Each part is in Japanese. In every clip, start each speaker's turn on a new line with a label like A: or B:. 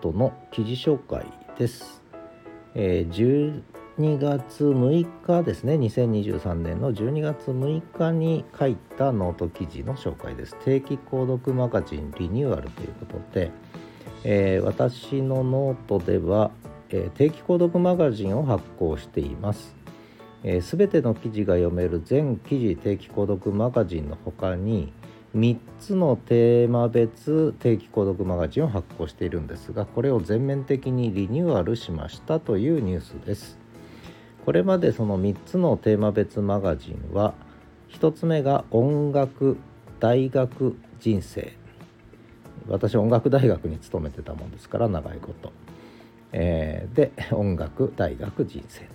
A: トの記事紹介です。えー、12月6日ですね2023年の12月6日に書いたノート記事の紹介です。定期購読マガジンリニューアルということで、えー、私のノートでは、えー、定期購読マガジンを発行しています。す、えー、ての記事が読める全記事定期購読マガジンの他に3つのテーマ別定期購読マガジンを発行しているんですがこれを全面的にリニューアルしましたというニュースです。これまでその3つのテーマ別マガジンは1つ目が音楽大学人生。私音楽大学に勤めてたもんですから長いこと、えー、で音楽大学人生と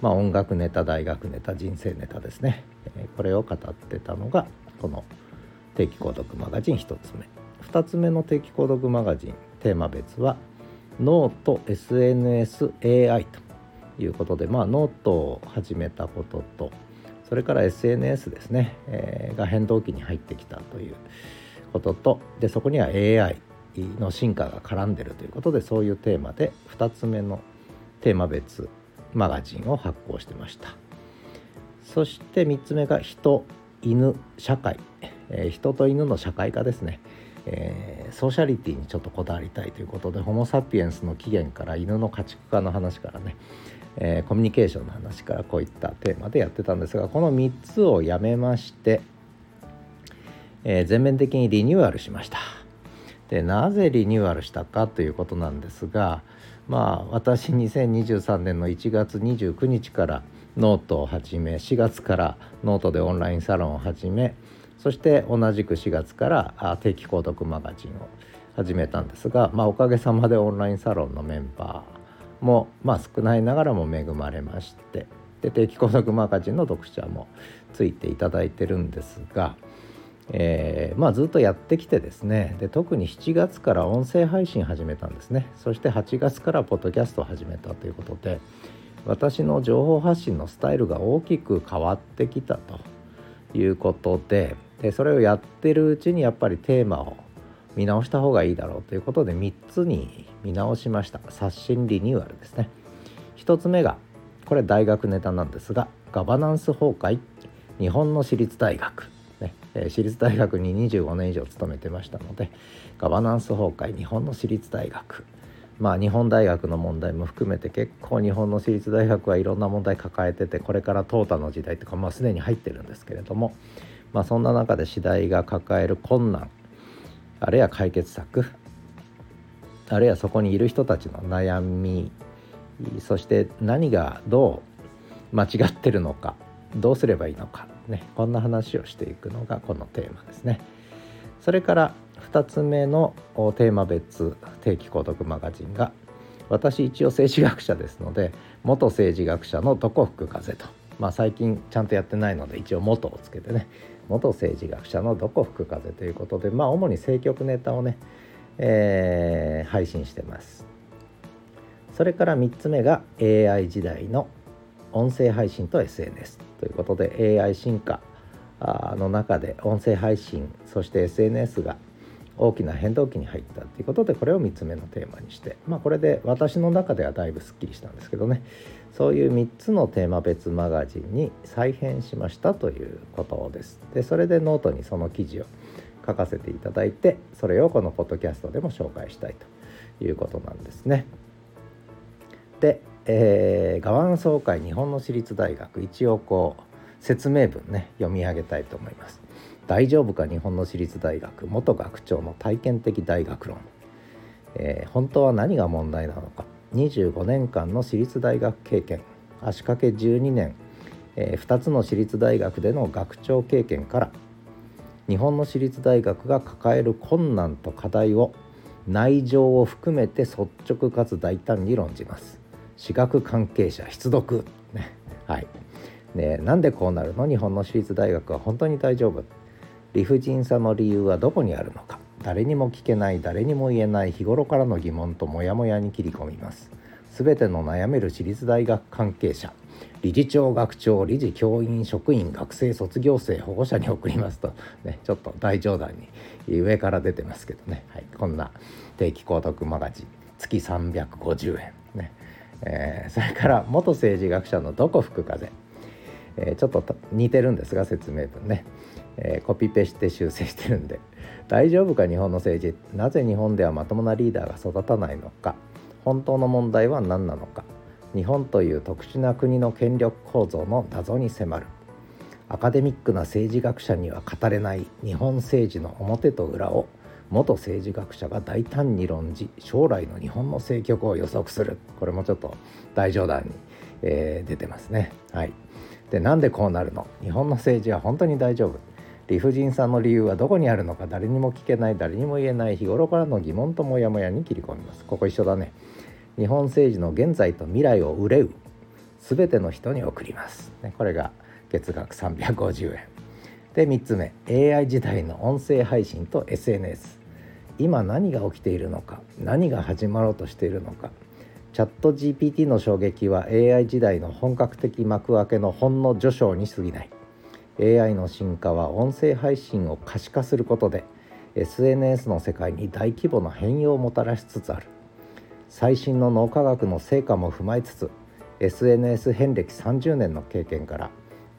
A: まあ音楽ネタ大学ネタ人生ネタですね、え、これを語ってたのがこの「定期購読マガジン1つ目。2つ目の定期購読マガジンテーマ別はノート SNSAI ということでまあノートを始めたこととそれから SNS ですね、えー、が変動期に入ってきたということとでそこには AI の進化が絡んでるということでそういうテーマで2つ目のテーマ別マガジンを発行してました。そして3つ目が人犬社会。えー、人と犬の社会化ですね、えー、ソーシャリティにちょっとこだわりたいということでホモ・サピエンスの起源から犬の家畜化の話からね、えー、コミュニケーションの話からこういったテーマでやってたんですがこの3つをやめまして、え全面的にリニューアルしました。でなぜリニューアルしたかということなんですがまあ私2023年の1月29日からノートを始め4月からノートでオンラインサロンを始めそして同じく4月から定期購読マガジンを始めたんですが、まあ、おかげさまでオンラインサロンのメンバーも、まあ、少ないながらも恵まれましてで定期購読マガジンの読者もついていただいてるんですが、えー、まあ、ずっとやってきてですねで特に7月から音声配信始めたんですね。そして8月からポッドキャストを始めたということで私の情報発信のスタイルが大きく変わってきたということででそれをやってるうちにやっぱりテーマを見直した方がいいだろうということで3つに見直しました。刷新リニューアルですね。1つ目がこれ大学ネタなんですがガバナンス崩壊。日本の私立大学、ね。私立大学に25年以上勤めてましたのでガバナンス崩壊。日本の私立大学。まあ日本大学の問題も含めて結構日本の私立大学はいろんな問題抱えててこれから淘汰の時代とかまあすでに入ってるんですけれどもまあ、そんな中で次第が抱える困難あるいは解決策あるいはそこにいる人たちの悩みそして何がどう間違ってるのかどうすればいいのか、ね、こんな話をしていくのがこのテーマですね。それから2つ目のテーマ別定期購読マガジンが私一応政治学者ですので元政治学者のどこ吹く風とまあ最近ちゃんとやってないので一応元をつけてね元政治学者のどこ吹く風ということでまあ主に政局ネタをね、えー、配信してます。それから3つ目が AI 時代の音声配信と SNS ということで AI 進化の中で音声配信そして SNS が大きな変動期に入ったということでこれを3つ目のテーマにしてまあこれで私の中ではだいぶすっきりしたんですけどねそういう3つのテーマ別マガジンに再編しましたということです。でそれでノートにその記事を書かせていただいてそれをこのポッドキャストでも紹介したいということなんですね。で、えー、ガワン総会日本の私立大学一応こう説明文ね読み上げたいと思います。大丈夫か日本の私立大学。元学長の体験的大学論、えー、本当は何が問題なのか。25年間の私立大学経験。足掛け12年、えー、2つの私立大学での学長経験から。日本の私立大学が抱える困難と課題を内情を含めて率直かつ大胆に論じます。私学関係者必読。ね。はい。ねなんでこうなるの？日本の私立大学は本当に大丈夫。理不尽さの理由はどこにあるのか？誰にも聞けない誰にも言えない日頃からの疑問とモヤモヤに切り込みます。全ての悩める私立大学関係者理事長学長理事教員職員学生卒業生保護者に送りますと、ね、ちょっと大冗談に上から出てますけどね、はい、こんな定期購読マガジン月350円。ね、えー、それから元政治学者のどこ吹く風、えー、ちょっと似てるんですが説明文ね、えー、コピペして修正してるんで。大丈夫か日本の政治なぜ日本ではまともなリーダーが育たないのか。本当の問題は何なのか。日本という特殊な国の権力構造の謎に迫る。アカデミックな政治学者には語れない。日本政治の表と裏を。元政治学者が大胆に論じ将来の日本の政局を予測する。これもちょっと大冗談に、えー、出てますね。はい、でなんでこうなるの？日本の政治は本当に大丈夫。理不尽さの理由はどこにあるのか？誰にも聞けない誰にも言えない日頃からの疑問とモヤモヤに切り込みます。ここ一緒だね。日本政治の現在と未来を憂う。全ての人に送ります、ね、これが月額350円で3つ目 AI 時代の音声配信と SNS 今何が起きているのか何が始まろうとしているのかチャット GPT の衝撃は AI 時代の本格的幕開けのほんの序章に過ぎない。AI の進化は音声配信を可視化することで SNS の世界に大規模な変容をもたらしつつある。最新の脳科学の成果も踏まえつつ SNS 遍歴30年の経験から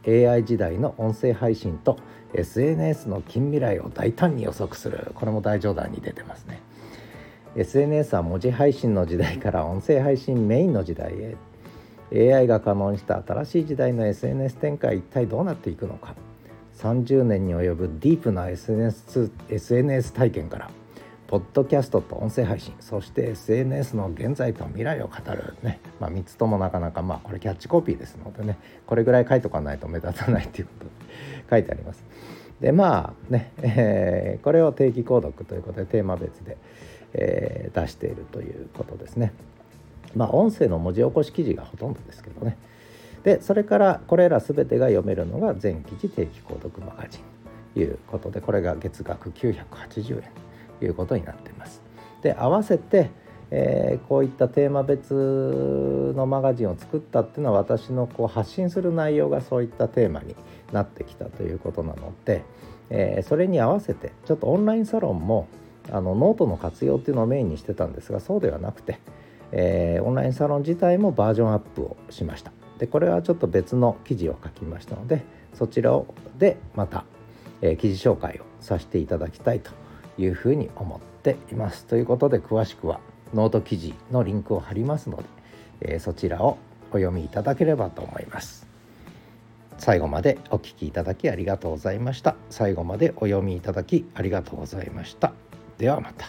A: AI 時代の音声配信と SNS の近未来を大胆に予測する。これも大冗談に出てますね。SNS は文字配信の時代から音声配信メインの時代へ。AI が可能にした新しい時代の SNS 展開一体どうなっていくのか。30年に及ぶディープな SNS, SNS 体験からポッドキャストと音声配信そして SNS の現在と未来を語る。ね、まあ、3つともなかなかまあこれキャッチコピーですのでね。これぐらい書いとかないと目立たないということで書いてあります。でまあね、えー、これを定期購読ということでテーマ別で、えー、出しているということですね。まあ音声の文字起こし記事がほとんどですけどね。でそれからこれら全てが読めるのが全記事定期購読マガジンということでこれが月額980円いうことになっています。で合わせて、えー、こういったテーマ別のマガジンを作ったっていうのは私のこう発信する内容がそういったテーマになってきたということなので、えー、それに合わせてちょっとオンラインサロンもあのノートの活用っていうのをメインにしてたんですがそうではなくて、えー、オンラインサロン自体もバージョンアップをしました。でこれはちょっと別の記事を書きましたのでそちらをでまた、えー、記事紹介をさせていただきたいというふうに思っています。ということで詳しくはノート記事のリンクを貼りますので、えー、そちらをお読みいただければと思います。最後までお聴きいただきありがとうございました。最後までお読みいただきありがとうございました。ではまた。